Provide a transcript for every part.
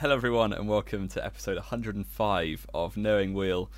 Hello, everyone, and welcome to episode 105 of Knowing Wheel.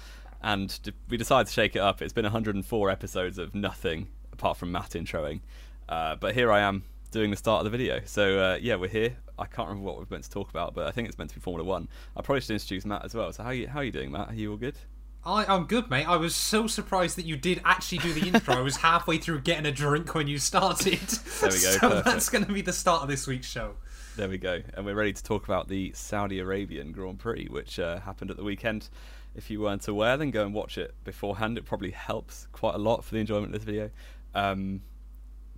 And we decided to shake it up. It's been 104 episodes of nothing apart from Matt introing. Uh, but here I am doing the start of the video. So, uh, yeah, we're here. I can't remember what we're meant to talk about, but I think it's meant to be Formula One. I probably should introduce Matt as well. So, how are you how are you doing, Matt? Are you all good? I, I'm good, mate. I was so surprised that you did actually do the intro. I was halfway through getting a drink when you started. There we go, So perfect. that's going to be the start of this week's show. There we go. And we're ready to talk about the Saudi Arabian Grand Prix, which uh, happened at the weekend. If you weren't aware, then go and watch it beforehand. It probably helps quite a lot for the enjoyment of this video. Um,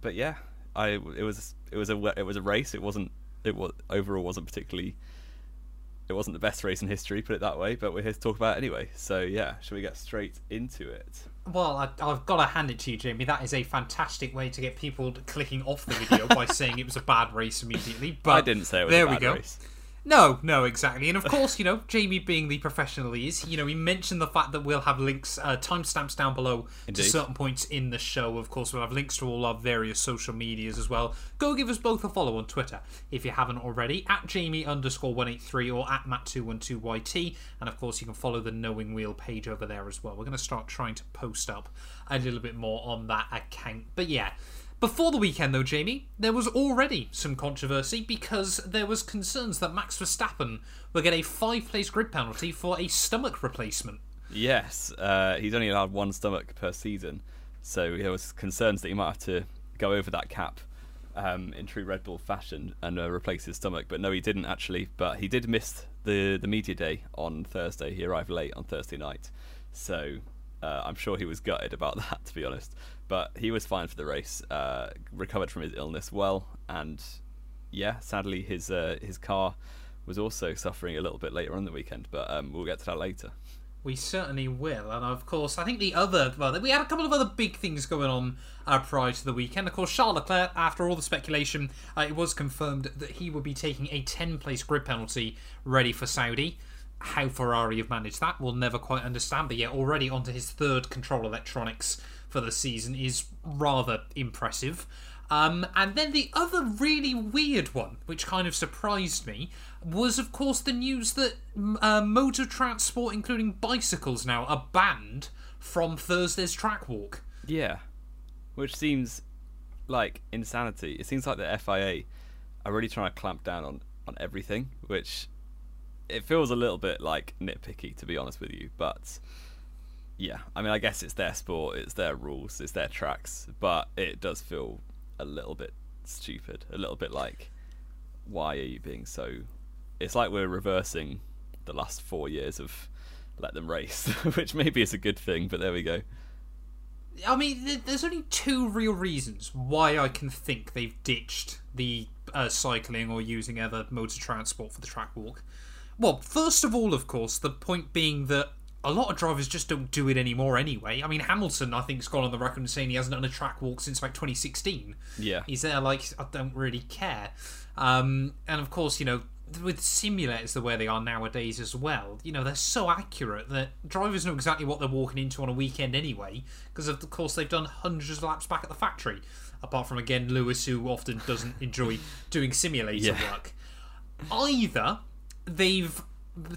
but yeah, I it was it was a it was a race. It wasn't it was overall wasn't particularly it wasn't the best race in history, put it that way. But we're here to talk about it anyway. So yeah, shall we get straight into it? Well, I, I've got to hand it to you, Jamie. That is a fantastic way to get people clicking off the video by saying it was a bad race immediately. But I didn't say it was there a bad we go. race. No, no, exactly. And of course, you know, Jamie being the professional he is, you know, he mentioned the fact that we'll have links, uh, timestamps down below Indeed. to certain points in the show. Of course, we'll have links to all our various social medias as well. Go give us both a follow on Twitter if you haven't already, at Jamie underscore 183 or at Matt212YT. And of course, you can follow the Knowing Wheel page over there as well. We're going to start trying to post up a little bit more on that account. But yeah. Before the weekend, though, Jamie, there was already some controversy because there was concerns that Max Verstappen would get a five-place grid penalty for a stomach replacement. Yes, uh, he's only allowed one stomach per season, so there was concerns that he might have to go over that cap um, in true Red Bull fashion and uh, replace his stomach. But no, he didn't actually. But he did miss the the media day on Thursday. He arrived late on Thursday night, so uh, I'm sure he was gutted about that, to be honest. But he was fine for the race. Uh, recovered from his illness well, and yeah, sadly his uh, his car was also suffering a little bit later on the weekend. But um, we'll get to that later. We certainly will, and of course, I think the other well, we had a couple of other big things going on uh, prior to the weekend. Of course, Charles Leclerc, after all the speculation, uh, it was confirmed that he would be taking a ten-place grid penalty ready for Saudi. How Ferrari have managed that, we'll never quite understand. But yet, already onto his third control electronics for the season is rather impressive. Um, and then the other really weird one, which kind of surprised me, was of course the news that uh, motor transport, including bicycles, now are banned from Thursday's track walk. Yeah, which seems like insanity. It seems like the FIA are really trying to clamp down on on everything, which it feels a little bit like nitpicky to be honest with you. But yeah, I mean, I guess it's their sport, it's their rules, it's their tracks, but it does feel a little bit stupid, a little bit like why are you being so? It's like we're reversing the last four years of let them race, which maybe is a good thing, but there we go. I mean, there's only two real reasons why I can think they've ditched the uh, cycling or using other modes of transport for the track walk. Well, first of all, of course, the point being that a lot of drivers just don't do it anymore anyway. I mean, Hamilton, I think, has gone on the record and saying he hasn't done a track walk since like 2016. Yeah. He's there like, I don't really care. Um, and of course, you know, with simulators the way they are nowadays as well, you know, they're so accurate that drivers know exactly what they're walking into on a weekend anyway, because of course they've done hundreds of laps back at the factory. Apart from again Lewis, who often doesn't enjoy doing simulator Yeah. work. Either they've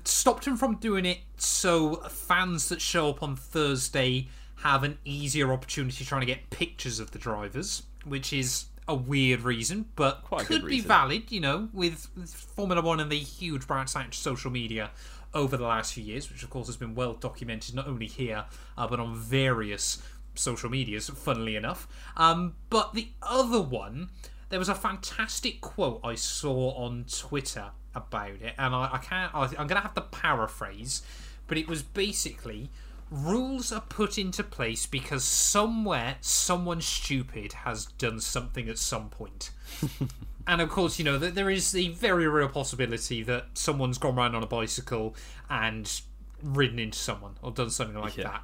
stopped him from doing it so fans that show up on Thursday have an easier opportunity trying to get pictures of the drivers, which is a weird reason, but Quite could be valid, you know, with with Formula One and the huge bounce out to social media over the last few years, which of course has been well documented not only here uh, but on various social medias, funnily enough. Um, but the other one, there was a fantastic quote I saw on Twitter about it, and I, I can't. I, I'm going to have to paraphrase, but it was basically rules are put into place because somewhere someone stupid has done something at some point. and of course, you know that there is the very real possibility that someone's gone round on a bicycle and ridden into someone or done something like Yeah. that.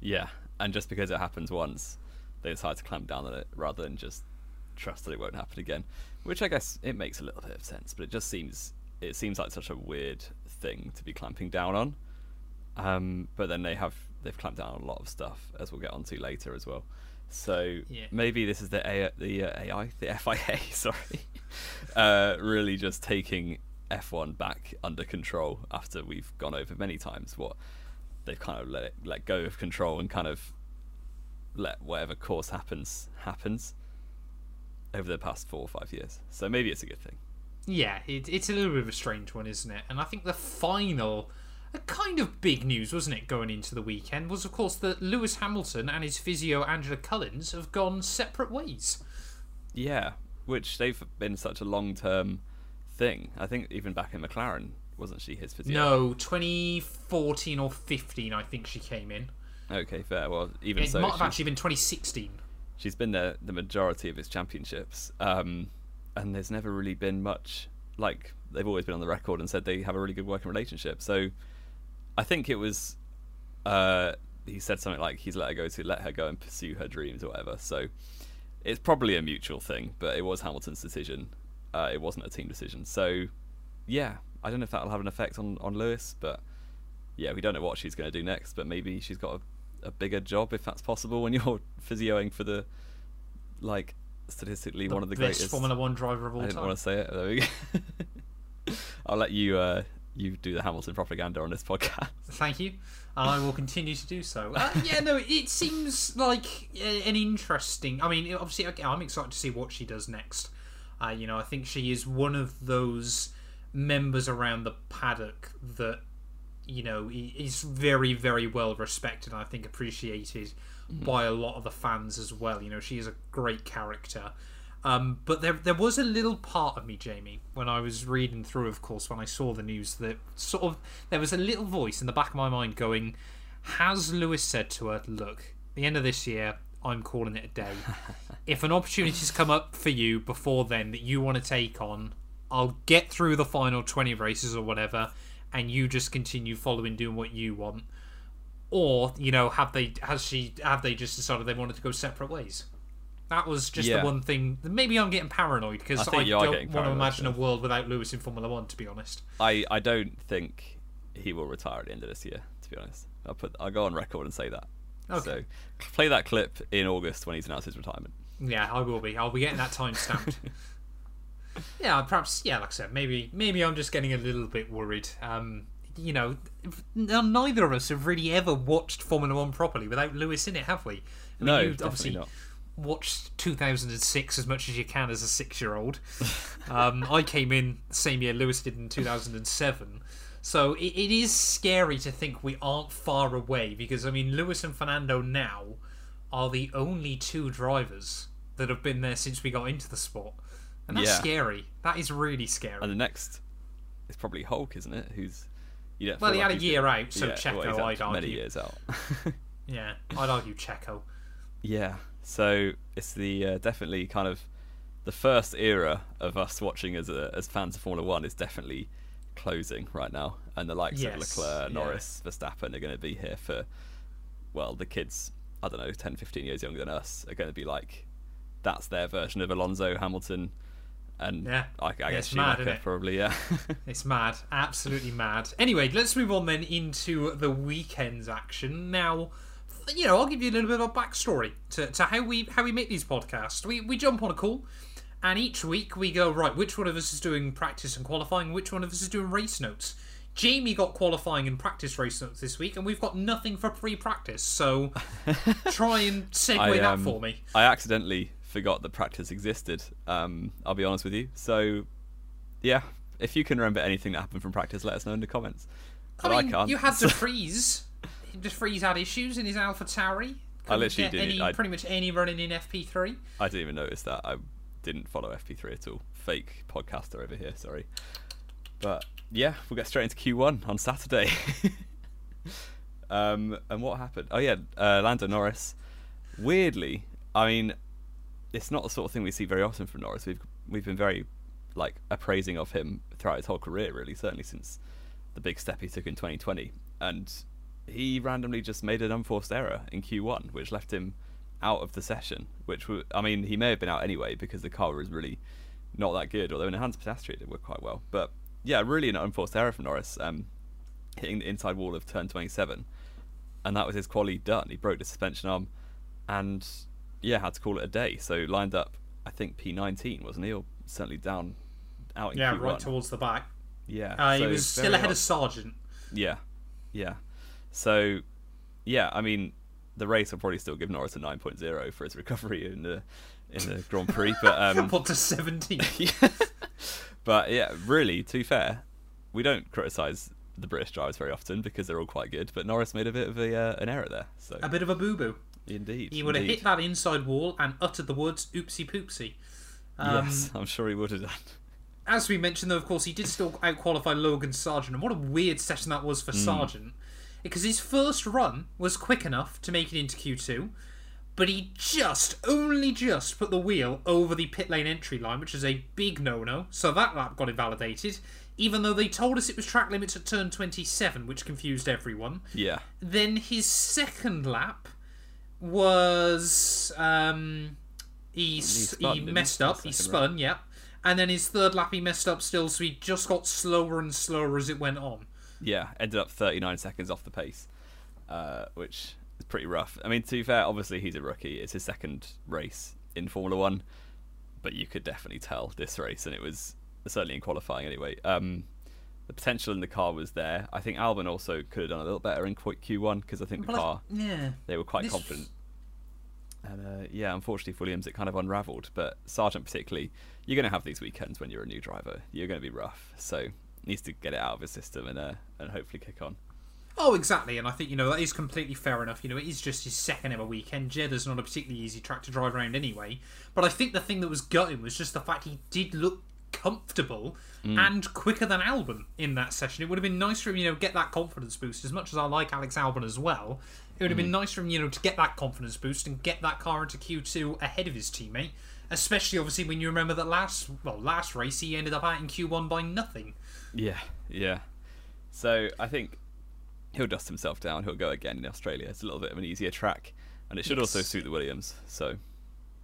Yeah, and just because it happens once, they decide to clamp down on it rather than just trust that it won't happen again. Which I guess it makes a little bit of sense, but it just seems it seems like such a weird thing to be clamping down on. Um, but then they have they've clamped down on a lot of stuff, as we'll get onto later as well. So Yeah. maybe this is the A- the uh, AI, the FIA, sorry, uh, really just taking F1 back under control after we've gone over many times what they've kind of let it, let go of control and kind of let whatever course happens happens over the past four or five years. So maybe it's a good thing. Yeah, it, it's a little bit of a strange one, isn't it? And I think the final, a kind of big news, wasn't it, going into the weekend, was of course that Lewis Hamilton and his physio Angela Cullen have gone separate ways. Yeah, which they've been such a long term thing. I think even back in McLaren, wasn't she his physio? No, 2014 or 15, I think she came in. Okay, fair. Well, even It so, might have actually been 2016. She's been there the majority of his championships, um, and there's never really been much. Like they've always been on the record and said they have a really good working relationship. So I think it was. Uh, he said something like he's let her go to let her go and pursue her dreams or whatever. So it's probably a mutual thing, but it was Hamilton's decision. Uh, it wasn't a team decision. So yeah, I don't know if that'll have an effect on on Lewis, but yeah, we don't know what she's going to do next. But maybe she's got a, a bigger job if that's possible when you're physioing for the like statistically one of the greatest. Formula One driver of all I didn't time. want to say it. There we go. I'll let you uh, you do the Hamilton propaganda on this podcast. Thank you. And I will continue to do so. Uh, yeah, no, it seems like an interesting. I mean, obviously, okay, I'm excited to see what she does next. Uh, you know, I think she is one of those members around the paddock that you know he's very, very well respected. and I think appreciated by a lot of the fans as well. You know, she is a great character. Um, but there, there was a little part of me, Jamie, when I was reading through, of course, when I saw the news, that sort of there was a little voice in the back of my mind going, "Has Lewis said to her, look, the end of this year, I'm calling it a day. if an opportunity's come up for you before then that you want to take on, I'll get through the final 20 races or whatever, and you just continue following doing what you want." Or you know, have they has she have they just decided they wanted to go separate ways? That was just Yeah. the one thing. Maybe I'm getting paranoid because I, are don't want to imagine a world without Lewis in Formula One. To be honest, I, I don't think he will retire at the end of this year. To be honest, I'll put I'll go on record and say that. Okay. So play that clip in August when he's announced his retirement. yeah, I will be. I'll be getting that time stamped. yeah, perhaps. Yeah, like I said, maybe maybe I'm just getting a little bit worried. Um, you know, neither of us have really ever watched Formula One properly without Lewis in it, have we? I mean, No, you've obviously not. watched 2006 as much as you can as a six-year-old. um, I came in the same year Lewis did in 2007. So it, it is scary to think we aren't far away because I mean Lewis and Fernando now are the only two drivers that have been there since we got into the sport, and that's Yeah. scary. That is really scary. And the next is probably Hulk, isn't it? Who's you don't well, he like had a year out, so yeah, Checo, well, I'd many argue. years out. Yeah, I'd argue Checo. Yeah, so it's the uh, definitely kind of the first era of us watching as a, as fans of Formula One is definitely closing right now, and the likes Yes, of Leclerc, yeah. Norris, Verstappen are going to be here for well, the kids I don't know 10, 15 years younger than us are going to be like that's their version of Alonso, Hamilton, and Yeah. I, I guess it's mad, it? probably yeah. It's mad, absolutely mad. Anyway, let's move on then into the weekend's action. Now, you know, I'll give you a little bit of a backstory to, to how we how we make these podcasts. We we jump on a call, and each week we go right. Which one of us is doing practice and qualifying? Which one of us is doing race notes? Jamie got qualifying and practice race notes this week, and we've got nothing for pre-practice. So try and segue I, that um, for me. I accidentally forgot that practice existed. Um, I'll be honest with you. So, yeah, if you can remember anything that happened from practice, let us know in the comments. I But I, mean, can't. you had to freeze. Just de Vries had issues in his Alpha Tauri. Couldn't literally did. Any, I- pretty much any running in FP3. I didn't even notice that. I didn't follow FP3 at all. Fake podcaster over here. Sorry. But yeah, we'll get straight into Q1 on Saturday. um, and what happened? Oh yeah, uh, Lando Norris. Weirdly, I mean, it's not the sort of thing we see very often from Norris. We've we've been very like appraising of him throughout his whole career, really. Certainly since the big step he took in 2020, and he randomly just made an unforced error in Q1, which left him out of the session. Which I mean, he may have been out anyway because the car was really not that good. Although in Hans Piastri it did work quite well, but yeah, really an unforced error from Norris, um, hitting the inside wall of turn 27, and that was his quali done. He broke the suspension arm, and yeah, had to call it a day. So lined up, I think P19 wasn't he, or certainly down out in Yeah, Q1. right towards the back. Yeah, Uh, he was still ahead odd. of Sargent. Yeah, yeah. So, yeah, I mean, the race will probably still give Norris a 9.0 for his recovery in the in the Grand Prix, but um, What to 17? yeah. but yeah, really, to be fair, we don't criticise the British drivers very often because they're all quite good. But Norris made a bit of a uh, an error there. So a bit of a boo boo. Indeed, He would have indeed. hit that inside wall and uttered the words oopsie poopsie. Um, yes, I'm sure he would have done. As we mentioned, though, of course, he did still outqualify Logan Sargent, and what a weird session that was for Sargent. Because his first run was quick enough to make it into Q2, but he just, only just, put the wheel over the pit lane entry line, which is a big no no, so that lap got invalidated, even though they told us it was track limits at turn 27, which confused everyone. Yeah, Then his second lap was um, he he, he, messed up. He spun, yeah. And then his third lap he messed up still, so he just got slower and slower as it went on. yeah, ended up 39 seconds off the pace, uh, which is pretty rough. I mean, to be fair, obviously he's a rookie. It's his second race in Formula One, but you could definitely tell this race, and it was certainly in qualifying anyway. Um, the potential in the car was there. I think Albon also could have done a little better in Q- Q1 because I think the But I- car yeah, they were quite This- confident. And uh, yeah, unfortunately for Williams, it kind of unravelled. But Sargent, particularly, you're going to have these weekends when you're a new driver. You're going to be rough, so needs to get it out of his system and uh, and hopefully kick on. Oh, exactly, and I think you know that is completely fair enough. You know, it is just his second ever weekend. Jeddah's not a particularly easy track to drive around anyway. But I think the thing that was gutting was just the fact he did look comfortable mm. and quicker than Albon in that session. It would have been nice for him, you know, get that confidence boost. As much as I like Alex Albon as well, it would have been mm. nice for him, you know, to get that confidence boost and get that car into Q two ahead of his teammate. Especially, obviously, when you remember that last well last race he ended up out in Q one by nothing. Yeah, yeah. So I think he'll dust himself down. He'll go again in Australia. It's a little bit of an easier track, and it should also suit the Williams. So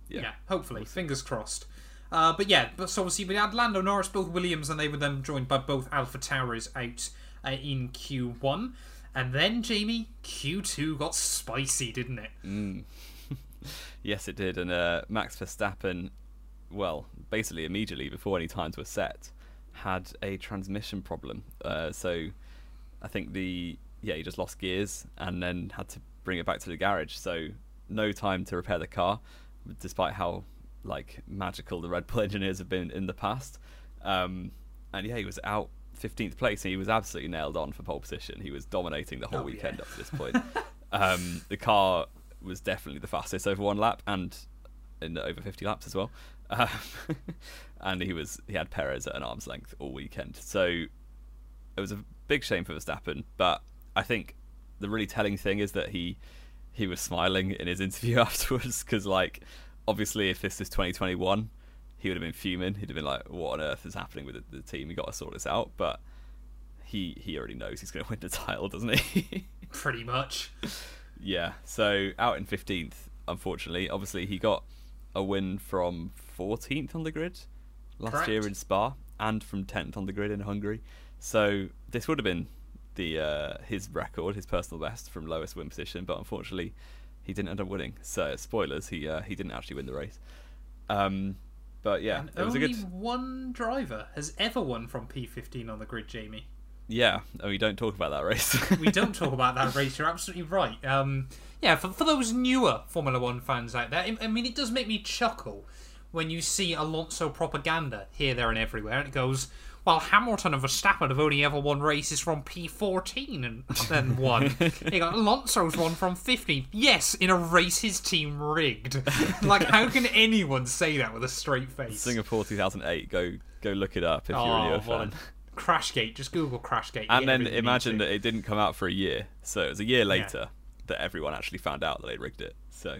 Yeah, yeah, hopefully. Fingers crossed. Uh, but yeah, but so obviously we had Lando Norris, both Williams, and they were then joined by both Alpha Tauris out uh, in Q1. And then, Jamie, Q2 got spicy, didn't it? Yes, it did. And uh, Max Verstappen, well, basically immediately before any times were set, had a transmission problem. Uh, so I think the yeah he just lost gears and then had to bring it back to the garage. So no time to repair the car, despite how like magical the Red Bull engineers have been in the past. Um, and yeah, he was out 15th place and he was absolutely nailed on for pole position. He was dominating the whole Oh, weekend yeah. up to this point. um, the car was definitely the fastest over one lap and in over 50 laps as well. Um, and he was he had Perez at an arm's length all weekend. So it was a big shame for Verstappen, but I think the really telling thing is that he he was smiling in his interview afterwards because like obviously if this is 2021 he would have been fuming. He'd have been like what on earth is happening with the, the team? We got to sort this out. But he he already knows he's going to win the title doesn't he? Pretty much. yeah so out in 15th unfortunately. Obviously he got a win from 14th on the grid last Correct. year in Spa and from 10th on the grid in Hungary. So this would have been the uh, his record, his personal best from lowest win position, but unfortunately, he didn't end up winning. So spoilers, he uh, he didn't actually win the race. Um, but yeah, And it was a only good. one driver has ever won from P15 on the grid, Jamie. Yeah, oh, we don't talk about that race. we don't talk about that race. You're absolutely right. Um, yeah, for, for those newer Formula One fans out there, I I mean, it does make me chuckle when you see Alonso propaganda here, there, and everywhere, and it goes, "Well, Hamilton and Verstappen have only ever won races from P14 and then won. you got Alonso's won from 15. Yes, in a race his team rigged. like, how can anyone say that with a straight face? Singapore 2008. Go go look it up if you're oh, a Oh, newer what fan. a- Crashgate. Just Google Crashgate. And then imagine that it didn't come out for a year. So it was a year later that everyone actually found out that they rigged it. So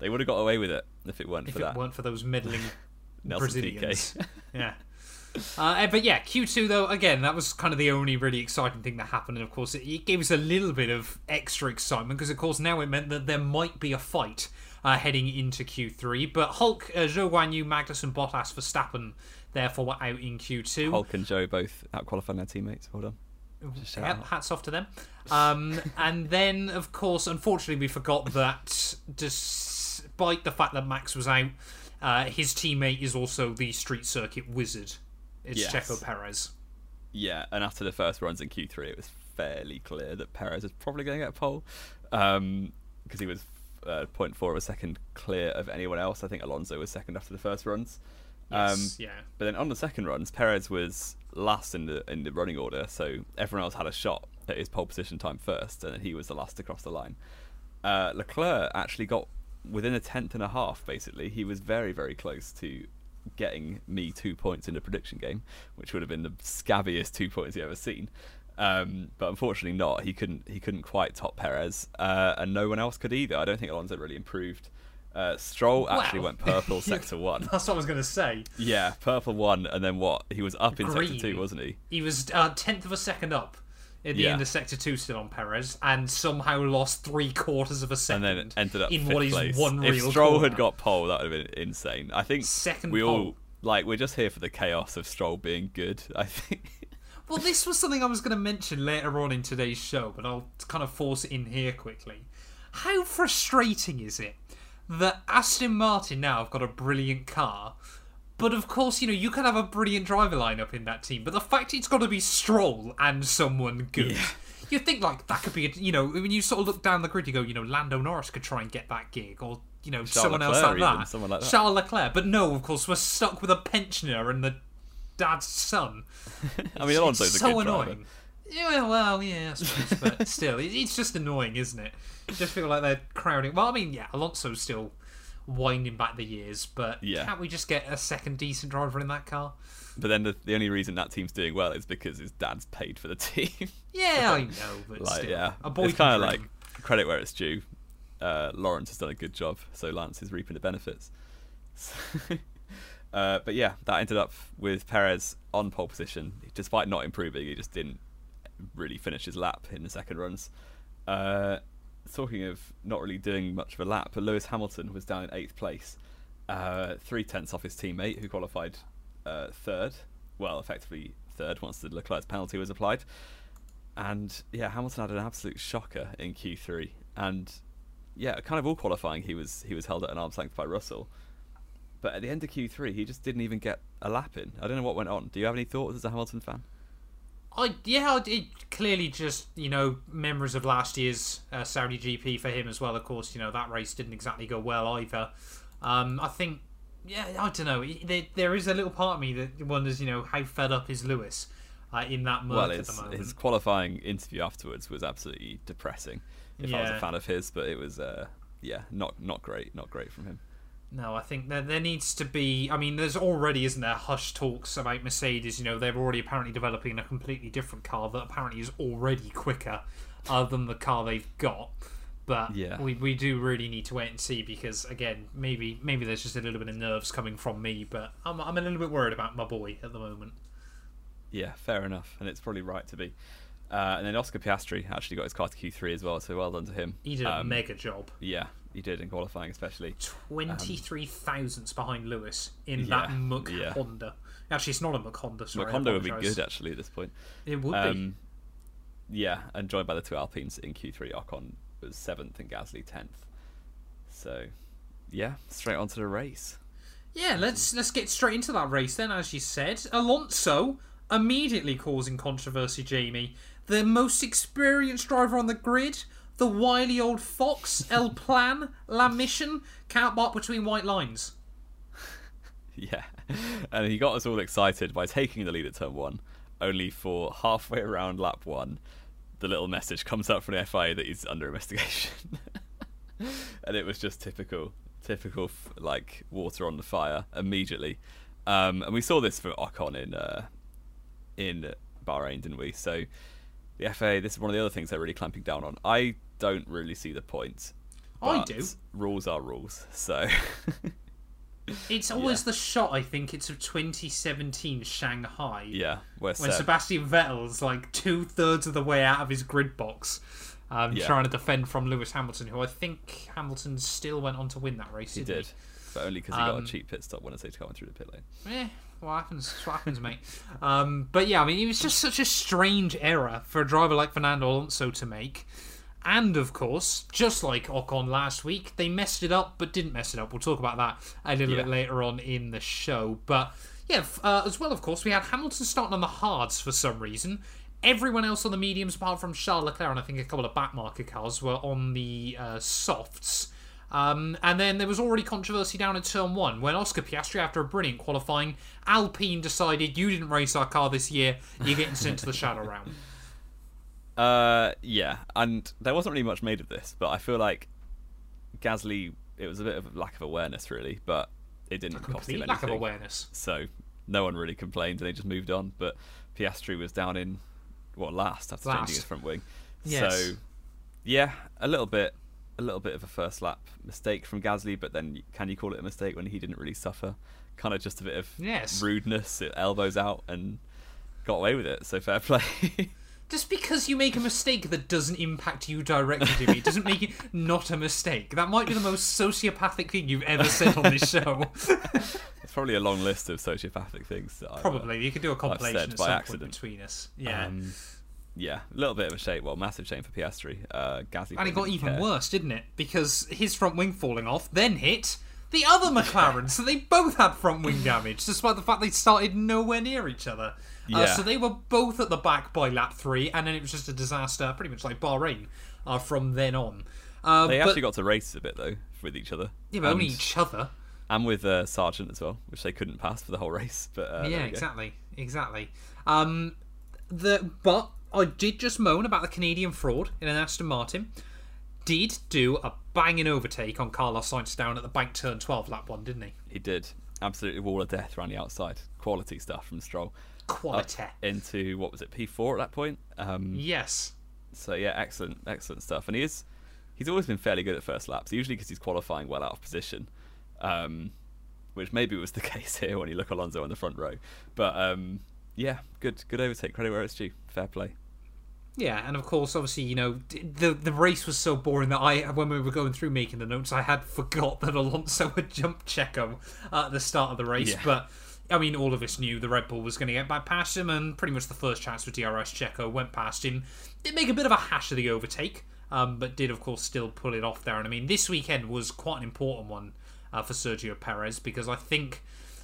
they would have got away with it if it weren't if for that. If it weren't for those middling Nelson Brazilians. Yeah. Uh, but yeah, Q2 though, again, that was kind of the only really exciting thing that happened. And of course, it, it gave us a little bit of extra excitement because, of course, now it meant that there might be a fight uh, heading into Q3. But Hulk, uh, Zhou Guanyu, Magnussen, Bottas, Verstappen, therefore, were out in Q2. Hulk and Zhou both out qualifying their teammates. Hold on. Yep, hats off to them. Um, and then, of course, unfortunately, we forgot that despite the fact that Max was out, uh, his teammate is also the street circuit wizard. It's Yes. Checo Perez. Yeah, and after the first runs in Q3, it was fairly clear that Perez was probably going to get a pole because um, he was uh, 0.4 of a second clear of anyone else. I think Alonso was second after the first runs. Yes, Um, yeah. But then on the second runs, Perez was last in the in the running order, so everyone else had a shot at his pole position time first, and then he was the last to cross the line. Uh, Leclerc actually got within a tenth and a half. Basically, he was very very close to getting me two points in the prediction game, which would have been the scabbiest two points he ever seen. Um, but unfortunately not. He couldn't. He couldn't quite top Perez, uh, and no one else could either. I don't think Alonso really improved. Uh, Stroll actually Well, went purple sector one. That's what I was going to say. Yeah, purple one, and then what? He was up in sector two, wasn't he? He was a tenth of a second up at the Yeah. end of sector two, still on Perez, and somehow lost three quarters of a second. And then ended up in what is place. one if real Stroll corner. had got pole, that would have been insane. I think Second we all like we're just here for the chaos of Stroll being good. I think. Well, this was something I was going to mention later on in today's show, but I'll kind of force it in here quickly. How frustrating is it that Aston Martin now have got a brilliant car, but of course, you know, you can have a brilliant driver lineup in that team, but the fact it's got to be Stroll and someone good. You think like that could be, a, you know, when you sort of look down the grid, you go, you know, Lando Norris could try and get that gig, or you know, someone else like even, that, someone like that. Charles Leclerc. But no, of course, we're stuck with a pensioner and the dad's son. I mean, Alonso's it's a so good driver. annoying. Yeah, well, yeah, I suppose, but still, it's just annoying, isn't it? Just feel like they're crowding. Well, I mean, yeah, Alonso's still winding back the years, but Yeah. can't we just get a second decent driver in that car? But then the, the only reason that team's doing well is because his dad's paid for the team. Yeah, I know, but like, still, yeah, a boy it's kind of like credit where it's due. Uh, Lawrence has done a good job, so Lance is reaping the benefits. uh, but yeah, that ended up with Perez on pole position, despite not improving. He just didn't really finish his lap in the second runs. Uh, talking of not really doing much of a lap, but Lewis Hamilton was down in eighth place, uh, three tenths off his teammate who qualified uh, third. Well, effectively third once the Leclerc's penalty was applied. And yeah, Hamilton had an absolute shocker in Q3, and yeah, kind of all qualifying he was he was held at an arm's length by Russell. But at the end of Q3, he just didn't even get a lap in. I don't know what went on. Do you have any thoughts as a Hamilton fan? I yeah, it clearly just you know memories of last year's uh, Saudi GP for him as well. Of course, you know that race didn't exactly go well either. Um, I think yeah, I don't know. There, there is a little part of me that wonders, you know, how fed up is Lewis uh, in that Merc well, at the moment. his qualifying interview afterwards was absolutely depressing. If I was a fan of his, but it was uh, yeah, not not great, not great from him. No, I think there there needs to be. I mean, there's already isn't there hush talks about Mercedes. You know, they're already apparently developing a completely different car that apparently is already quicker uh, than the car they've got. But Yeah. we, we do really need to wait and see because again, maybe maybe there's just a little bit of nerves coming from me, but I'm I'm a little bit worried about my boy at the moment. Yeah, fair enough, and it's probably right to be. Uh, and then Oscar Piastri actually got his car to Q3 as well, so well done to him. He did a Um, mega job. Yeah, he did in qualifying, especially. Twenty three thousandths behind Lewis in that yeah, Muck yeah. Honda. Actually, it's not a Muck Honda. Sorry, I Honda would be good actually at this point. It would be. Um, yeah, and joined by the two Alpines in Q3. Ocon was seventh and Gasly tenth. So, yeah, straight onto the race. Yeah, let's let's get straight into that race then. As you said, Alonso immediately causing controversy. Jamie, the most experienced driver on the grid, the wily old fox, El Plan, La Mission, can't bark between white lines. Yeah, and he got us all excited by taking the lead at turn one, only for halfway around lap one, the little message comes up from the FIA that he's under investigation, and it was just typical, typical like water on the fire immediately, um, and we saw this for Ocon in uh, in Bahrain, didn't we? So the FA, this is one of the other things they're really clamping down on. I don't really see the point. I do. Rules are rules, so. It's always the shot. I think it's of 2017 Shanghai. Yeah, where when Seb- Sebastian Vettel's like two thirds of the way out of his grid box, um, Yeah. trying to defend from Lewis Hamilton, who I think Hamilton still went on to win that race. He did, but only because he got Um, a cheap pit stop when say to go through the pit lane. Eh, what happens? What happens, mate? Um, but yeah, I mean, it was just such a strange error for a driver like Fernando Alonso to make. And of course, just like Ocon last week, they messed it up but didn't mess it up. We'll talk about that a little Yeah. bit later on in the show. But Yeah, uh, as well, of course, we had Hamilton starting on the hards for some reason. Everyone else on the mediums, apart from Charles Leclerc and I think a couple of backmarker cars, were on the uh, softs. Um, and then there was already controversy down in turn one when Oscar Piastri, after a brilliant qualifying, Alpine decided you didn't race our car this year, you're getting sent to the shadow round. Uh, yeah, and there wasn't really much made of this, but I feel like Gasly, it was a bit of a lack of awareness, really, but it didn't cost him anything. lack of awareness. So no one really complained, and they just moved on. But Piastri was down in what last after Last. changing his front wing. Yes. So yeah, a little bit, a little bit of a first lap mistake from Gasly, but then can you call it a mistake when he didn't really suffer? Kind of just a bit of Yes. rudeness, it elbows out, and got away with it. So fair play. Just because you make a mistake that doesn't impact you directly, Jimmy, doesn't make it not a mistake. That might be the most sociopathic thing you've ever said on this show. it's probably a long list of sociopathic things that I've, uh, Probably. You could do a compilation by accident. between us. Yeah. Um, yeah, a little bit of a shame. Well, massive shame for Piastri. Uh, Gasly and it got even care. worse, didn't it? Because his front wing falling off then hit the other McLaren, so they both had front wing damage, despite the fact they started nowhere near each other. Uh, Yeah. so they were both at the back by lap three, and then it was just a disaster, pretty much like Bahrain, uh, from then on. Uh, They but, actually got to race a bit though with each other. yeah, but only and, each other. and with uh, Sargent as well, which they couldn't pass for the whole race. But uh, yeah, exactly, exactly. Um, the but I did just moan about the Canadian fraud in an Aston Martin. Did do a banging overtake on Carlos Sainz down at the bank turn twelve lap one, didn't he? He did absolutely wall of death around the outside. Quality stuff from Stroll. Quality. Up into what was it P4 at that point? Um, Yes. So yeah, excellent, excellent stuff. And he is, he's always been fairly good at first laps. Usually because he's qualifying well out of position, um, which maybe was the case here when you look Alonso on the front row. But um, yeah, good, good overtake. Credit where it's due. Fair play. Yeah, and of course, obviously, you know, the the race was so boring that I, when we were going through making the notes, I had forgot that Alonso had jumped Checo at the start of the race. Yeah. But I mean, all of us knew the Red Bull was going to get back past him, and pretty much the first chance for DRS Checo went past him. Did make a bit of a hash of the overtake, um, but did of course still pull it off there. And I mean, this weekend was quite an important one uh, for Sergio Perez because I think.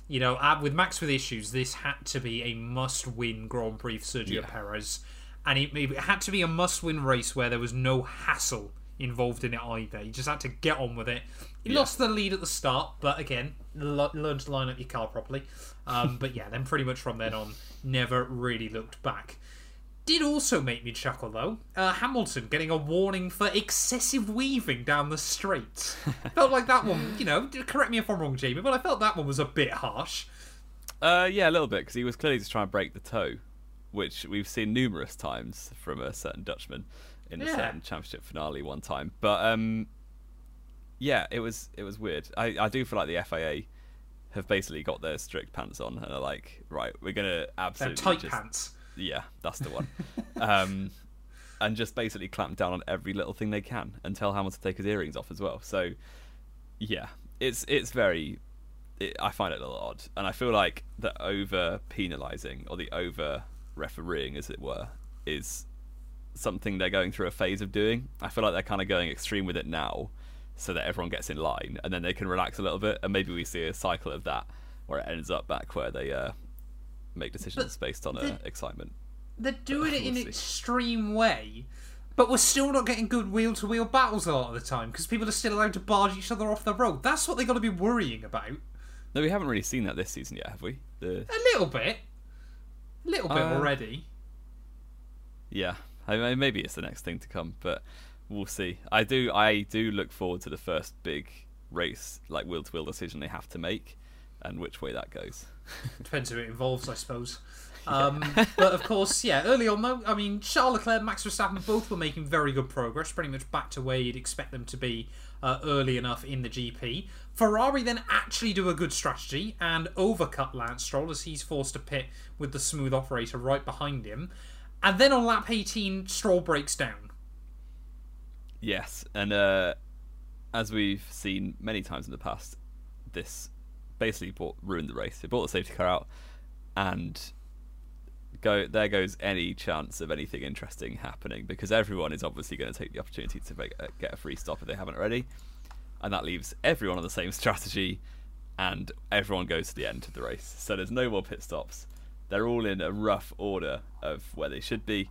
You know, uh, with Max with issues, this had to be a must-win Grand Prix for Sergio Yeah. Perez and it, it had to be a must-win race where there was no hassle involved in it either. You just had to get on with it. He Yeah. lost the lead at the start, but again, learn to line up your car properly. Um, but yeah, then pretty much from then on, never really looked back. Did also make me chuckle though. Uh, Hamilton getting a warning for excessive weaving down the straight. felt like that one. You know, correct me if I'm wrong, Jamie, but I felt that one was a bit harsh. Uh, yeah, a little bit because he was clearly just trying to break the toe, which we've seen numerous times from a certain Dutchman in a Yeah. certain championship finale one time. But um, yeah, it was it was weird. I, I do feel like the FIA have basically got their strict pants on and are like, right, we're gonna absolutely They're tight just, pants. Yeah, that's the one. um, and just basically clamp down on every little thing they can and tell Hamilton to take his earrings off as well. So, yeah, it's it's very. It, I find it a little odd, and I feel like the over penalising or the over refereeing, as it were, is something they're going through a phase of doing. I feel like they're kind of going extreme with it now, so that everyone gets in line, and then they can relax a little bit, and maybe we see a cycle of that where it ends up back where they uh, make decisions based on uh, the- excitement. they're doing it in an extreme way, but we're still not getting good wheel to wheel battles a lot of the time because people are still allowed to barge each other off the road. That's what they got to be worrying about. No, we haven't really seen that this season yet, have we? The A little bit. A little bit Uh, already. yeah, I mean, maybe it's the next thing to come, but we'll see. I do, I do look forward to the first big race, like wheel to wheel decision they have to make, and which way that goes. Depends who it involves, I suppose. Um, but of course, yeah, early on though, I mean, Charles Leclerc, Max Verstappen both were making very good progress, pretty much back to where you'd expect them to be uh, early enough in the GP. Ferrari then actually do a good strategy and overcut Lance Stroll as he's forced to pit with the smooth operator right behind him. And then on lap 18, Stroll breaks down. Yes, and uh, as we've seen many times in the past, this basically bought, ruined the race. It brought the safety car out, and go there goes any chance of anything interesting happening because everyone is obviously going to take the opportunity to make, get a free stop if they haven't already, and that leaves everyone on the same strategy, and everyone goes to the end of the race. So there's no more pit stops. They're all in a rough order of where they should be.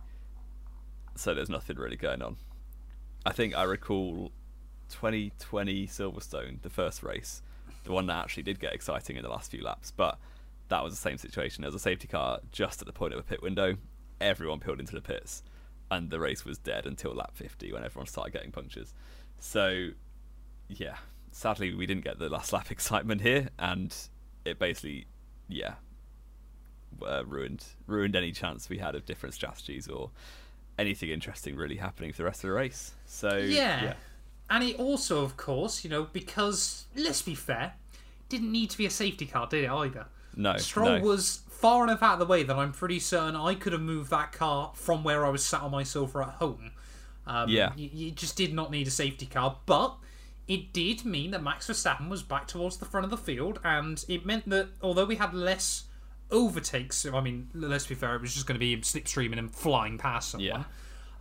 So there's nothing really going on. I think I recall 2020 Silverstone, the first race, the one that actually did get exciting in the last few laps, but that was the same situation. There was a safety car just at the point of a pit window. Everyone peeled into the pits, and the race was dead until lap 50 when everyone started getting punctures. So, yeah, sadly we didn't get the last lap excitement here, and it basically, yeah, uh, ruined ruined any chance we had of different strategies or anything interesting really happening for the rest of the race. So Yeah. yeah, And it also, of course, you know, because let's be fair, didn't need to be a safety car, did it either? no, Stroll no. was far enough out of the way that I'm pretty certain I could have moved that car from where I was sat on my sofa at home. Um, Yeah. You, you just did not need a safety car, but it did mean that Max Verstappen was back towards the front of the field, and it meant that although we had less overtakes, I mean, let's be fair, it was just going to be him slipstreaming and flying past someone. Yeah.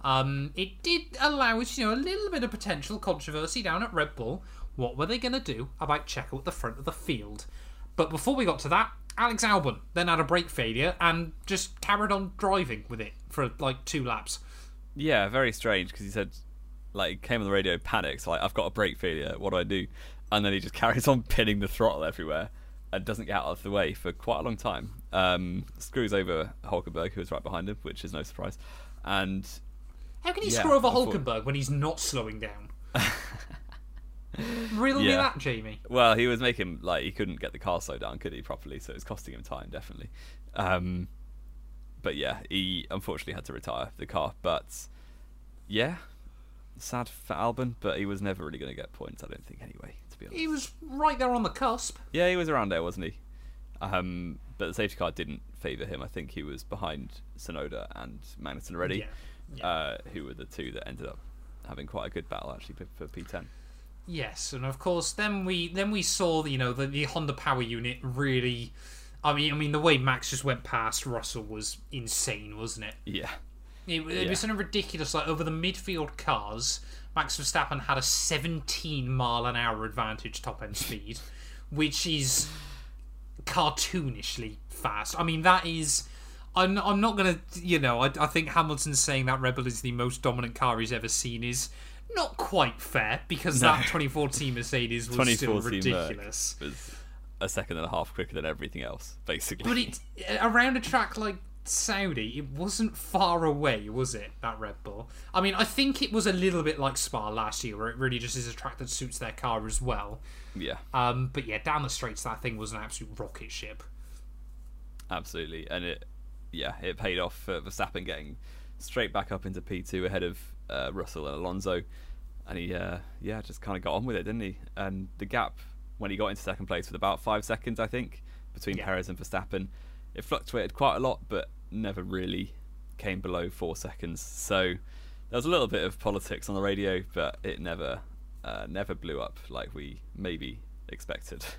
Um, it did allow us, you know, a little bit of potential controversy down at Red Bull. What were they going to do about Checo at the front of the field? But before we got to that, Alex Albon then had a brake failure and just carried on driving with it for like two laps. Yeah, very strange because he said, like, he came on the radio, panicked, like, I've got a brake failure, what do I do? And then he just carries on pinning the throttle everywhere and doesn't get out of the way for quite a long time. Um, screws over Hulkenberg, who was right behind him, which is no surprise. And How can he Yeah, screw over Hulkenberg when he's not slowing down? Really Yeah. that, Jamie? Well, he was making like he couldn't get the car slowed down, could he properly? So it was costing him time, definitely. Um, but yeah, he unfortunately had to retire the car. But yeah, sad for Albon, but he was never really going to get points. I don't think anyway. To be honest, He was right there on the cusp. yeah, he was around there, wasn't he? Um, but the safety car didn't favour him. I think he was behind Tsunoda and Magnussen already, Yeah. Yeah. Uh, who were the two that ended up having quite a good battle actually for, for P10. Yes, and of course, then we then we saw you know the, the Honda Power Unit really. I mean, I mean the way Max just went past Russell was insane, wasn't it? Yeah, It, it Yeah. was something ridiculous. Like over the midfield cars, Max Verstappen had a 17 mile an hour advantage top end speed, which is cartoonishly fast. I mean, that is. I'm, I'm not gonna, you know, I, I think Hamilton saying that Red Bull is the most dominant car he's ever seen is not quite fair because No. that 2014 Mercedes was still 2014 Merc ridiculous. was a second and a half quicker than everything else, basically. But it around a track like Saudi, it wasn't far away, was it? That Red Bull. I mean, I think it was a little bit like Spa last year, where it really just is a track that suits their car as well. yeah, Um, but yeah, down the straights, that thing was an absolute rocket ship. absolutely, and it, yeah, it paid off for Verstappen getting straight back up into P2 ahead of uh, Russell and Alonso, and he, uh, yeah, just kind of got on with it, didn't he? And the gap when he got into second place with about five seconds, I think, between Yeah. Perez and Verstappen, it fluctuated quite a lot, but never really came below four seconds. So there was a little bit of politics on the radio, but it never, uh, never blew up like we maybe expected.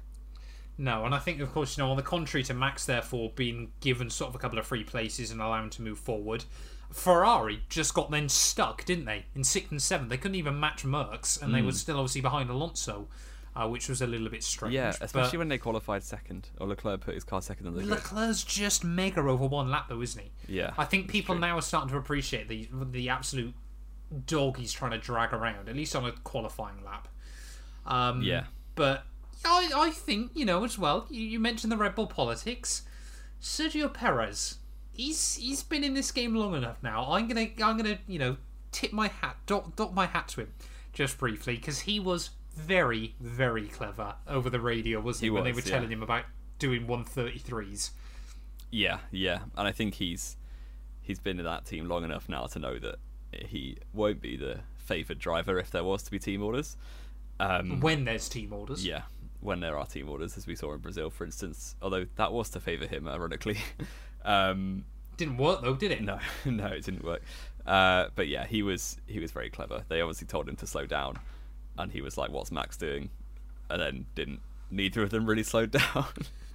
No, and I think, of course, you know, on the contrary to Max, therefore, being given sort of a couple of free places and allowing to move forward, Ferrari just got then stuck, didn't they? In sixth and seventh. They couldn't even match Mercs, and they were still obviously behind Alonso, uh, which was a little bit strange. Yeah, but- especially when they qualified second, or Leclerc put his car second on the grid. Leclerc's just mega over one lap, though, isn't he? Yeah, I think people now are starting to appreciate the the absolute dog he's trying to drag around, at least on a qualifying lap. Um, Yeah. But I, I think, you know, as well, you, you mentioned the Red Bull politics. Sergio Perez, he's he's been in this game long enough now. I'm gonna I'm gonna you know tip my hat, dot, dot my hat to him, just briefly, because he was very very clever over the radio, wasn't he? He when they were yeah. telling him about doing 133s. Yeah, yeah, and I think he's he's been in that team long enough now to know that he won't be the favoured driver if there was to be team orders. Um, When there's team orders. yeah, when there are team orders, as we saw in Brazil, for instance. Although that was to favour him, ironically. um, Didn't work though, did it? no, no, it didn't work. Uh, but yeah, he was he was very clever. They obviously told him to slow down, and he was like, "What's Max doing?" And then didn't. Neither of them really slowed down.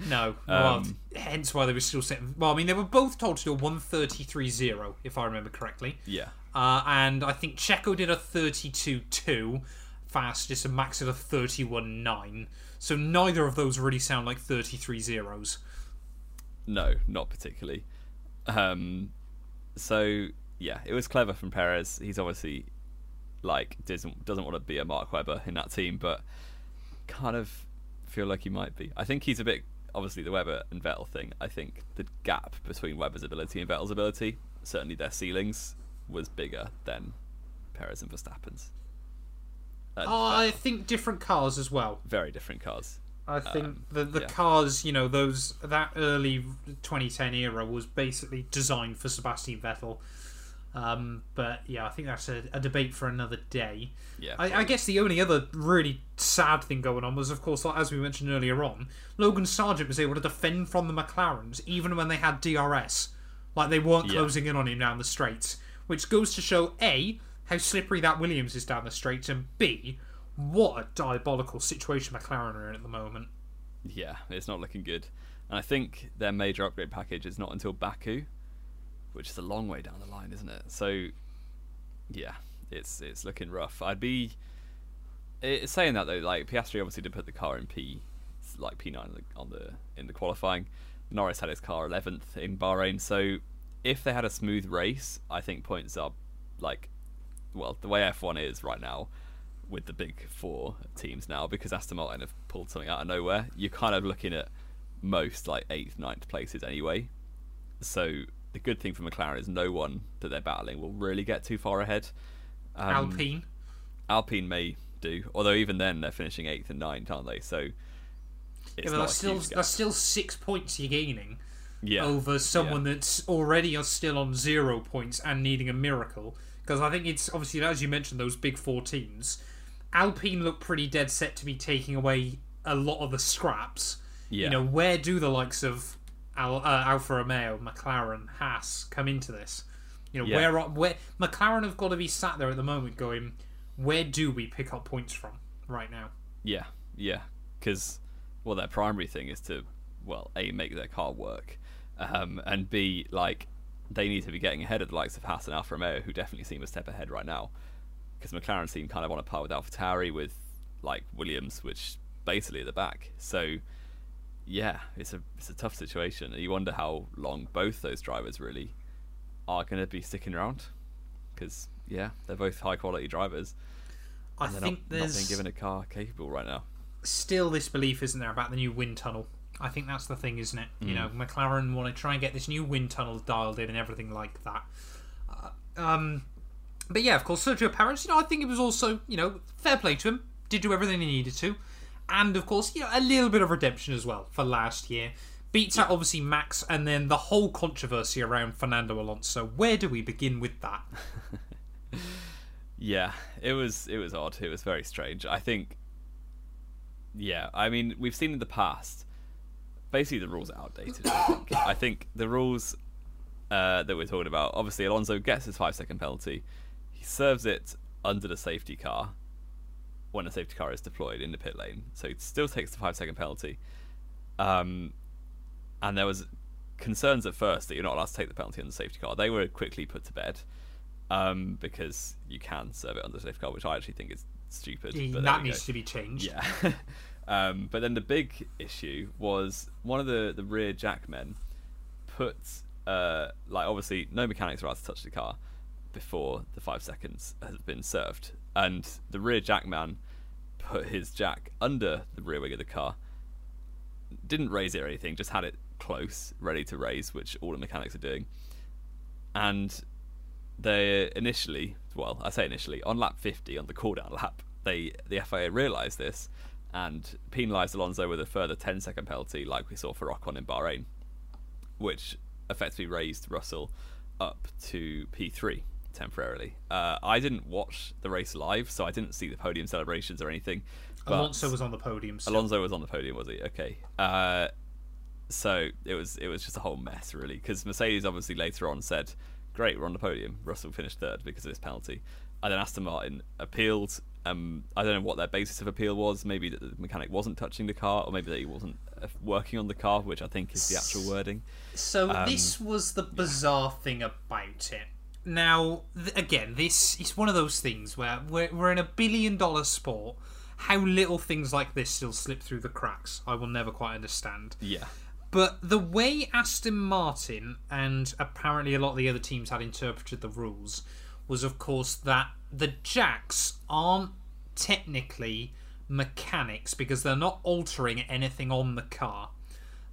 No. well, Um, hence why they were still setting. Well, I mean, they were both told to do a one thirty three zero, if I remember correctly. yeah, Uh, and I think Checo did a 32.2. fastest and max at a 31.9. So neither of those really sound like 33 zeros. No, not particularly. Um, so yeah, it was clever from Perez. He's obviously like doesn't doesn't want to be a Mark Webber in that team, but kind of feel like he might be. I think he's a bit obviously the Webber and Vettel thing. I think the gap between Webber's ability and Vettel's ability, certainly their ceilings, was bigger than Perez and Verstappen's. And oh, I think different cars as well. Very different cars. I think um, the the yeah. cars, you know, those that early 2010 era was basically designed for Sebastian Vettel. Um, but yeah, I think that's a, a, debate for another day. Yeah, I, I, guess the only other really sad thing going on was, of course, like, as we mentioned earlier on, Logan Sargent was able to defend from the McLarens even when they had DRS, like they weren't yeah. closing in on him down the straights, which goes to show a how slippery that Williams is down the straights, and b what a diabolical situation McLaren are in at the moment. Yeah, it's not looking good. And I think their major upgrade package is not until Baku, which is a long way down the line, isn't it? So, yeah, it's it's looking rough. I'd be it, saying that though. Like Piastri obviously did put the car in P, like P nine on the in the qualifying. Norris had his car eleventh in Bahrain. So if they had a smooth race, I think points are like, well, the way F one is right now with the big four teams now because Aston Martin have pulled something out of nowhere. You're kind of looking at most like eighth, ninth places anyway. So the good thing for McLaren is no one that they're battling will really get too far ahead. Um, Alpine. Alpine may do, although even then they're finishing eighth and ninth, aren't they? So yeah, but that's still that's still six points you're gaining. Yeah. Over someone yeah. that's already still on zero points and needing a miracle. Because I think it's obviously as you mentioned those big four teams Alpine look pretty dead set to be taking away a lot of the scraps. Yeah. You know, where do the likes of Al, uh, Alfa Romeo, McLaren, Haas come into this? You know, yeah. where where McLaren have got to be sat there at the moment going, where do we pick up points from right now? Yeah, yeah, because well, their primary thing is to well, a make their car work, um, and b like they need to be getting ahead of the likes of Haas and Alfa Romeo, who definitely seem a step ahead right now because McLaren seem kind of on a par with AlphaTauri with like Williams, which basically at the back. So yeah, it's a it's a tough situation. You wonder how long both those drivers really are going to be sticking around because yeah, they're both high quality drivers. I think not, there's not being given a car capable right now. Still, this belief isn't there about the new wind tunnel. I think that's the thing, isn't it? Mm. You know, McLaren want to try and get this new wind tunnel dialed in and everything like that. Uh, um, but yeah, of course, Sergio Perez, you know, I think it was also, you know, fair play to him. Did do everything he needed to. And of course, you know, a little bit of redemption as well for last year. Beats out obviously Max and then the whole controversy around Fernando Alonso. Where do we begin with that? yeah, it was it was odd. It was very strange. I think yeah, I mean, we've seen in the past basically the rules are outdated. I think. I think the rules uh, that we're talking about. Obviously, Alonso gets his five second penalty. He serves it under the safety car when a safety car is deployed in the pit lane. So he still takes the five second penalty. Um, and there was concerns at first that you're not allowed to take the penalty on the safety car. They were quickly put to bed um, because you can serve it under the safety car, which I actually think is stupid. That needs go. to be changed. Yeah. um, but then the big issue was one of the, the rear jackmen put, uh, like, obviously, no mechanics are allowed to touch the car before the five seconds has been served. And the rear jackman put his jack under the rear wing of the car, didn't raise it or anything, just had it close, ready to raise, which all the mechanics are doing. And they initially, well, I say initially, on lap 50, on the cooldown lap, they the FIA realised this and penalised Alonso with a further 10 second penalty, like we saw for Ocon in Bahrain, which effectively raised Russell up to P3 temporarily. Uh, I didn't watch the race live, so I didn't see the podium celebrations or anything. Alonso was on the podium. Still. Alonso was on the podium, was he? Okay. Uh, so it was it was just a whole mess, really, because Mercedes obviously later on said, "Great, we're on the podium." Russell finished third because of this penalty, and then Aston Martin appealed. Um, I don't know what their basis of appeal was. Maybe that the mechanic wasn't touching the car, or maybe that he wasn't uh, working on the car, which I think is the actual wording. So um, this was the bizarre yeah. thing about it Now, th- again, this is one of those things where we're, we're in a billion dollar sport. How little things like this still slip through the cracks, I will never quite understand. Yeah. But the way Aston Martin and apparently a lot of the other teams had interpreted the rules was, of course, that the jacks aren't technically mechanics because they're not altering anything on the car.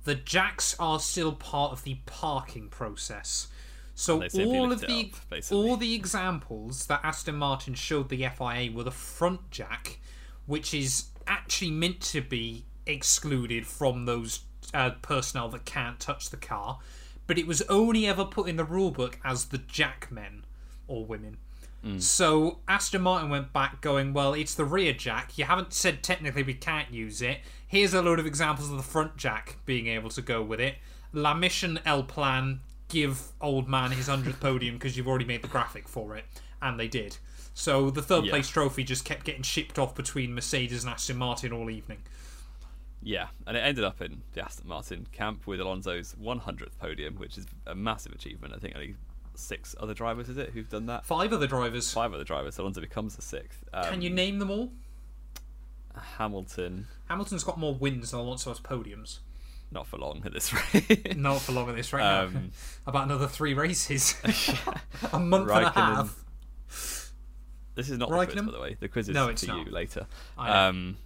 The jacks are still part of the parking process. So all of the up, all the examples that Aston Martin showed the FIA were the front jack, which is actually meant to be excluded from those uh, personnel that can't touch the car, but it was only ever put in the rulebook as the jack men or women. Mm. So Aston Martin went back, going, "Well, it's the rear jack. You haven't said technically we can't use it. Here's a load of examples of the front jack being able to go with it. La mission El Plan. Give old man his hundredth podium because you've already made the graphic for it, and they did. So the third Yeah. place trophy just kept getting shipped off between Mercedes and Aston Martin all evening. Yeah, and it ended up in the Aston Martin camp with Alonso's 100th podium, which is a massive achievement. I think only six other drivers, is it, who've done that? Five other drivers. Five other drivers. Alonso becomes the sixth. Um, Can you name them all? Hamilton, Hamilton's got more wins than Alonso has podiums. not for long at this rate. Not for long at this rate. now. Um, About another three races. a month and a half. This is not the quiz, by the way. The quiz is No, it's to not. you later. Um,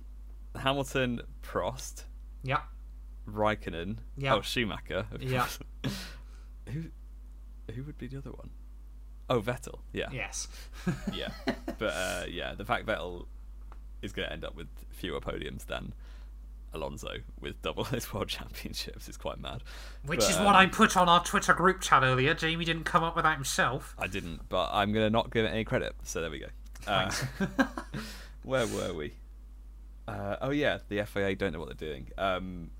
Hamilton, Prost, Yeah. Raikkonen, Yeah. oh Schumacher, Yeah. who, who would be the other one? Oh, Vettel. Yeah, Yes. yeah. But uh, yeah, the fact Vettel is going to end up with fewer podiums than Alonso with double his world championships is quite mad. Which But, is what I put on our Twitter group chat earlier. Jamie didn't come up with that himself. I didn't, but I'm going to not give it any credit. So there we go. Uh, where were we? Uh, oh yeah, the FIA don't know what they're doing. Um,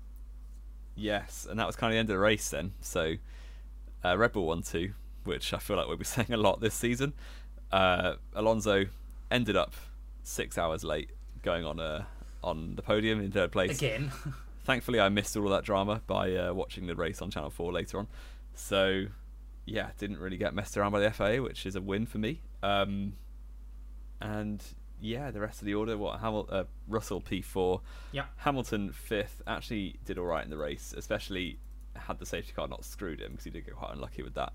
yes, and that was kind of the end of the race then. So uh, Red Bull won two, which I feel like we'll be saying a lot this season. Uh, Alonso ended up six hours late, going on uh, on the podium in third place. Again. Thankfully, I missed all of that drama by uh, watching the race on Channel Four later on. So, yeah, didn't really get messed around by the FIA, which is a win for me. Um, and yeah, the rest of the order, what Hamil- uh, Russell P four, Yep. Hamilton fifth, actually did all right in the race, especially had the safety car not screwed him because he did get quite unlucky with that.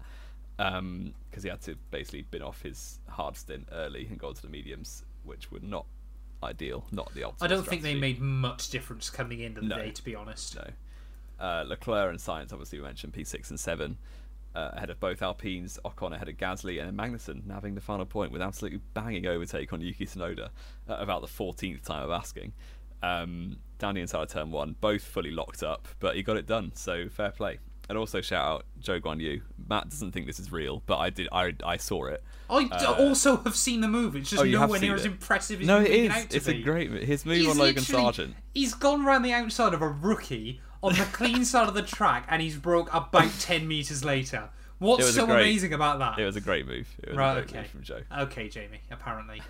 Because he had to basically bin off his hard stint early and go to the mediums, which were not ideal, not the optimal. I don't think they made much difference coming into the No. day, to be honest. No. Uh, Leclerc and Sainz, obviously, we mentioned P6 and 7, uh, ahead of both Alpines, Ocon ahead of Gasly, and then Magnussen nabbing the final point with absolutely banging overtake on Yuki Tsunoda uh, about the 14th time of asking. Um, down the inside turn one, both fully locked up, but he got it done, so fair play. And also shout out Zhou Guanyu. Matt doesn't think this is real, but I did. I, I saw it. I d- also have seen the move. It's just Uh, oh, nowhere near as it? impressive as No, it is. it out to It's be. a great his move He's on Logan Sargent. He's gone around the outside of a rookie on the clean side of the track, and he's broke about ten meters later. What's It was a so great- amazing about that? It was a great move. It was Right, a great okay. move from Joe. Okay, Jamie. Apparently,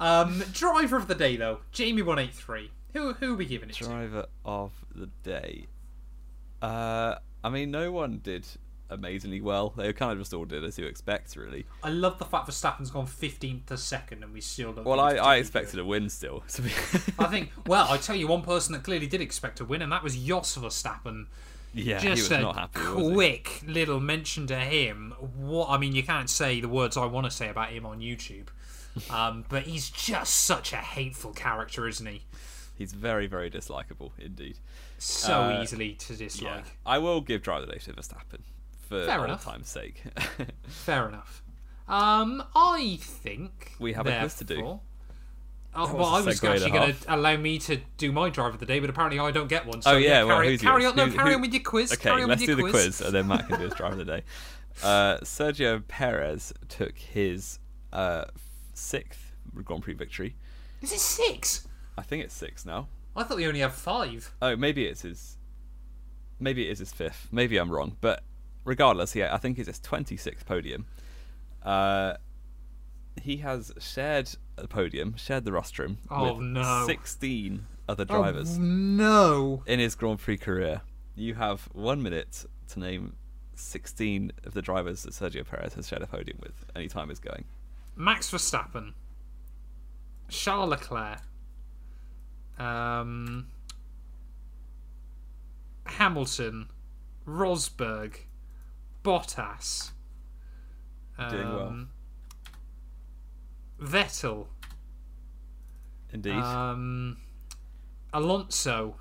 um, driver of the day though, Jamie one eight three. Who who are we giving it to? driver of the day. Uh, I mean, no one did amazingly well. They kind of just all did as you expect, really. I love the fact Verstappen's gone fifteenth to second, and we still don't. Well, I, I expected good. a win still. To be I think. Well, I tell you, one person that clearly did expect a win, and that was Jos Verstappen. yeah, he was a not happy. Quick little mention to him. What I mean, you can't say the words I want to say about him on YouTube, um, but he's just such a hateful character, isn't he? He's very, very dislikable indeed. So Uh, easily to Yeah, dislike. I will give driver of the day to Verstappen for Fair enough. time's sake. Fair enough. Um, I think We have a quiz to do. Oh, That well, I was a was segue and a actually going to allow me to do my driver of the day, but apparently I don't get one. So Oh, yeah, well, carry, carry on. No, Who- carry who- on with your quiz. okay, carry on let's with do your the quiz, and then Matt can do his driver of the day. Uh, Sergio Perez took his uh, sixth Grand Prix victory. Is it six? I think it's six now. I thought we only have five. Oh, maybe it's his. Maybe it is his fifth. Maybe I'm wrong, but regardless, yeah, I think it's his 26th podium. Uh, he has shared the podium, shared the rostrum Oh, with no. 16 other drivers Oh, no. in his Grand Prix career. You have one minute to name 16 of the drivers that Sergio Perez has shared a podium with. Any time is going. Max Verstappen, Charles Leclerc, um, Hamilton, Rosberg, Bottas, Doing well. um, Vettel, Indeed. um, Alonso,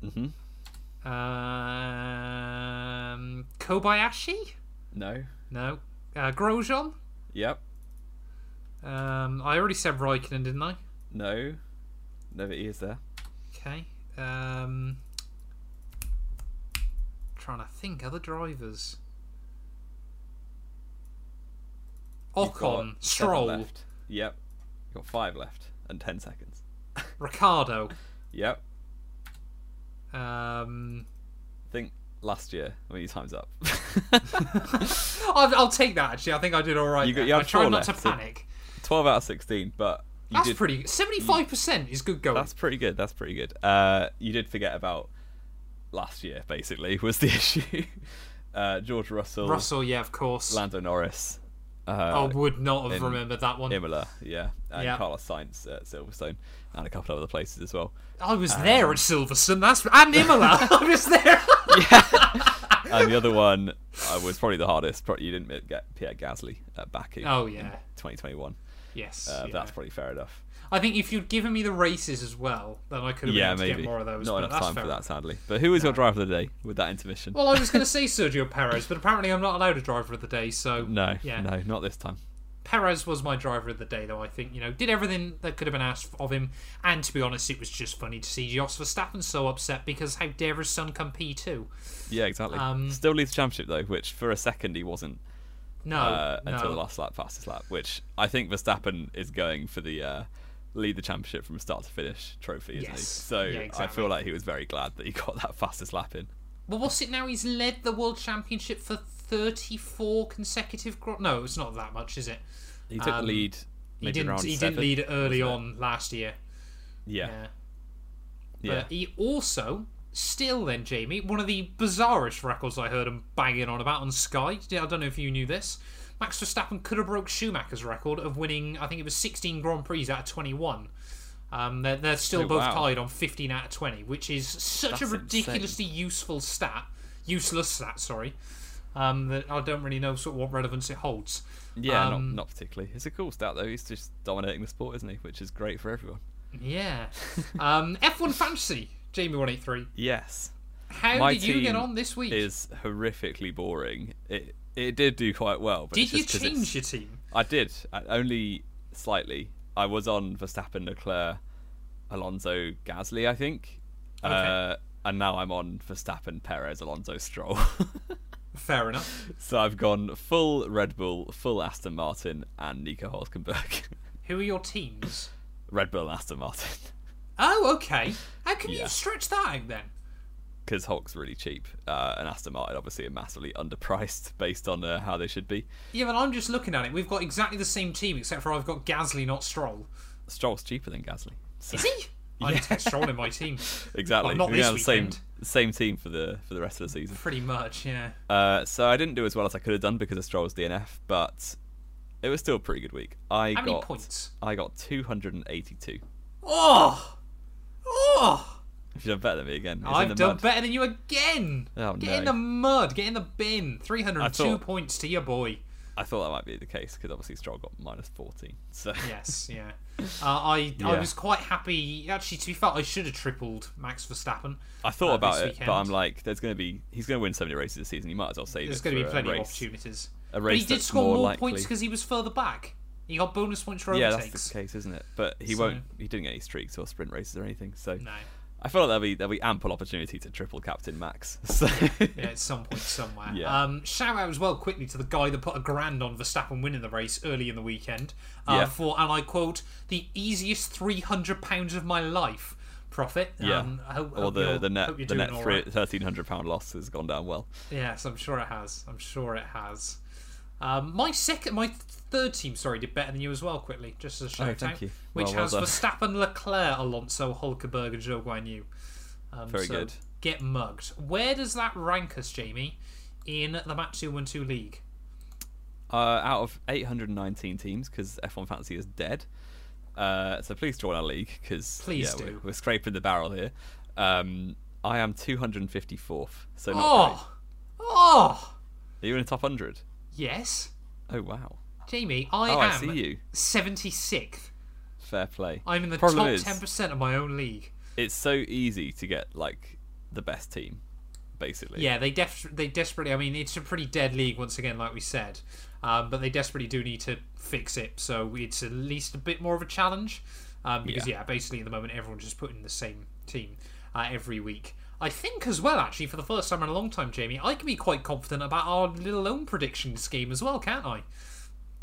hmm um, Kobayashi. No. No, uh, Grosjean. Yep. Um, I already said Raikkonen, didn't I? No. But is there. Okay. Um, trying to think other drivers. Ocon, Stroll, Left. Yep. You've got five left and 10 seconds. Ricciardo. Yep. Um, I think last year when your time's up. I'll, I'll take that. Actually, I think I did all right. You got- you have I not to left, so- panic. 12 out of 16, but you That's did. pretty. Seventy-five percent is good going. That's pretty good. That's pretty good. Uh, you did forget about last year, basically, was the issue. Uh, George Russell, Russell, yeah, of course. Lando Norris, I uh, would not have remembered that one. Imola, yeah, and Yeah. Carlos Sainz at Silverstone, and a couple of other places as well. I was Um, there at Silverstone. That's and Imola. I was there. yeah. and the other one uh, was probably the hardest. Probably you didn't get Pierre Gasly at Baku. Oh, yeah. 2021. Yes. Uh, yeah. That's probably fair enough. I think if you'd given me the races as well, then I could have Yeah, been able to maybe get more of those. not enough time for that, sadly. But who was your driver of the day with that intermission? Well, I was going to say Sergio Perez, but apparently I'm not allowed a driver of the day. So no, yeah. no, not this time. Perez was my driver of the day, though. I think you know did everything that could have been asked of him, and to be honest, it was just funny to see Jos Verstappen so upset because how dare his son come P two? Yeah, exactly. Um, Still leads the championship though, which for a second he wasn't No, uh, no. until the last lap, fastest lap. Which I think Verstappen is going for the uh, lead the championship from start to finish trophy, isn't he? So Yeah, I feel like he was very glad that he got that fastest lap in. Well, what's it now? He's led the world championship for thirty four consecutive. Gro- no, it's not that much, is it? He took Um, the lead. He didn't. He seven, didn't lead early on last year. Yeah, Yeah. yeah. But he also, still then, Jamie, one of the bizarrest records I heard him banging on about on Sky. I don't know if you knew this. Max Verstappen could have broke Schumacher's record of winning, I think it was 16 Grand Prix out of 21. Um, they're, they're still Oh, both wow. tied on 15 out of 20, which is such That's a ridiculously useful stat. Useless stat, sorry. Um, that I don't really know sort of what relevance it holds. Yeah, Um, not not particularly. It's a cool stat though. He's just dominating the sport, isn't he? Which is great for everyone. Yeah. um, F1 Fantasy, Jamie183. Yes, How My did you get on this week? is horrifically boring. It it did do quite well, but Did you change your team? I did uh, only slightly. I was on Verstappen, Leclerc, Alonso, Gasly, I think, Okay. uh, and now I'm on Verstappen, Perez, Alonso, Stroll. Fair enough. so I've gone full Red Bull, full Aston Martin, and Nico Hulkenberg. Who are your teams? Red Bull and Aston Martin, Oh, okay. How can Yeah. you stretch that out then? because Hulk's really cheap, uh, and Aston Martin obviously are massively underpriced based on uh, how they should be. Yeah, but I'm just looking at it. We've got exactly the same team, except for I've got Gasly, not Stroll. Stroll's cheaper than Gasly. So- Is he? I need to get Stroll in my team. Exactly. Well, not We're this gonna the same same team for the for the rest of the season. Pretty much, yeah. Uh, so I didn't do as well as I could have done because of Stroll's DNF, but it was still a pretty good week. I How many got points? I got 282. Oh! Oh! If you've done better than me again, it's I've the done mud. better than you again! Oh, get no. in the mud, get in the bin. 302 thought- points to your boy. I thought that might be the case because obviously Stroll got minus 14. So Yes, yeah. Uh, I I was quite happy. Actually, to be fair, I should have tripled Max Verstappen. I thought uh, about it, weekend. but I'm like, there's going to be he's going to win so many races this season. You might as well say There's going to be plenty of opportunities. A But he did score more more, points because he was further back. He got bonus points for Yeah, overtakes. that's the case, isn't it? But he So- won't. He didn't get any streaks or sprint races or anything. So No. I feel like there'll be there'll be ample opportunity to triple captain Max. So Yeah, at some point somewhere. Yeah. Um, shout out as well quickly to the guy that put a grand on Verstappen winning the race early in the weekend. Uh, Yeah. For, and I quote, the easiest £300 of my life profit. Yeah. Um, I hope, or hope the you're- the net hope you're the doing net all right. thirteen hundred pound loss has gone down well. Yes, I'm sure it has. I'm sure it has. Um, my second, my third team, sorry, did better than you as well. Quickly, just as a shout Oh, thank out, you. which Well, well has done. Verstappen, Leclerc, Alonso, Hulkenberg, and Zhou Guanyu. Um, Very so good. Get mugged. Where does that rank us, Jamie? in the Match 212 League? Uh, out of 819 teams, because F1 Fantasy is dead. Uh, so please join our league, because Please yeah, do. We're, we're scraping the barrel here. Um, I am 254th, so not great. Oh! Oh! Are you in the top 100? Yes. Oh, wow. Jamie, I Oh, am I see you. 76th. Fair play. I'm in the Problem top is, 10% of my own league. It's so easy to get, like, the best team, basically. Yeah, they def- they desperately. I mean, it's a pretty dead league once again, like we said, um, but they desperately do need to fix it. So it's at least a bit more of a challenge. Um, because yeah. Yeah. basically at the moment everyone's just putting the same team uh, every week. I think as well, actually, for the first time in a long time, Jamie, I can be quite confident about our little own prediction scheme as well, can't I?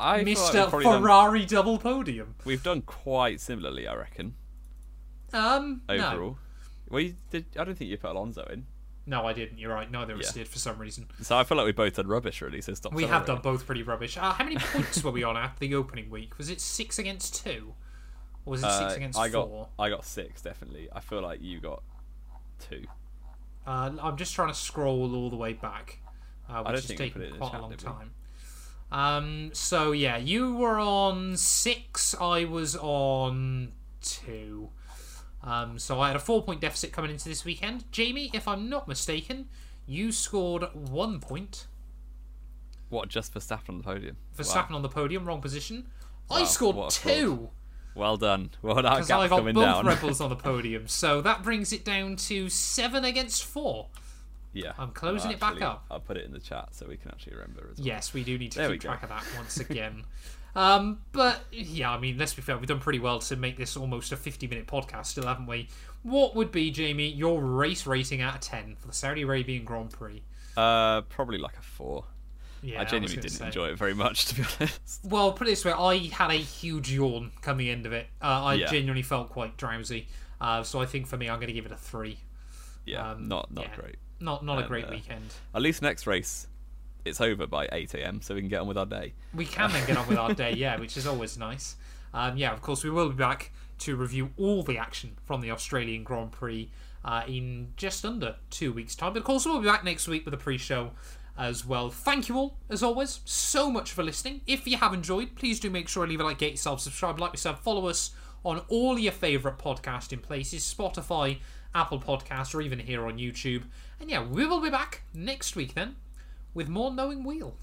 I like Mr. we've, done, Ferrari double podium. we've done quite similarly, I reckon, Um, no, overall. Well, you did, I don't think you put Alonso in. no, I didn't. You're right. Neither of us Yeah. did for some reason. So I feel like we both done rubbish, really, so stop We have done both pretty rubbish. Uh, how many points were we on at the opening week? Was it six against two, or was it six Uh, against I got, four? I got six, definitely. I feel like you got two. Uh, I'm just trying to scroll all the way back, uh, which is taking has think we taken put it in the quite a long time. Um, so yeah, you were on six. I was on two. Um, so I had a four-point deficit coming into this weekend. Jamie, if I'm not mistaken, you scored one point What, just for Staff on the podium? for Wow. On the podium, wrong position. I scored two. fraud. Well done. Well, that because I gap's got coming both down. rebels on the podium. So that brings it down to seven against four. yeah. I'm closing it back up. I'll put it in the chat so we can actually remember as well. Yes, we do need to There keep track of that once again. um, but yeah, I mean, let's be fair, we've done pretty well to make this almost a 50 minute podcast, still, haven't we? What would be, Jamie, your race rating out of 10 for the Saudi Arabian Grand Prix? Uh, probably like a four. Yeah, I genuinely gonna didn't say. enjoy it very much, to be honest. Well, put it this way, I had a huge yawn coming into it. Uh, I Yeah. genuinely felt quite drowsy. Uh, so I think for me, I'm going to give it a three. Yeah, Um, not not yeah. great. Not not a great uh, weekend. At least next race, it's over by 8 a.m. so we can get on with our day. We can then get on with our day, yeah, which is always nice. Um, yeah, of course, we will be back to review all the action from the Australian Grand Prix uh, in just under two weeks' time. But of course, we'll be back next week with a pre show as well. Thank you all, as always, so much for listening. If you have enjoyed, please do make sure to leave a like, get yourself subscribed, like said, follow us on all your favourite podcasting places Spotify, Apple Podcasts, or even here on YouTube. And yeah, we will be back next week then with more Knowing Wheel.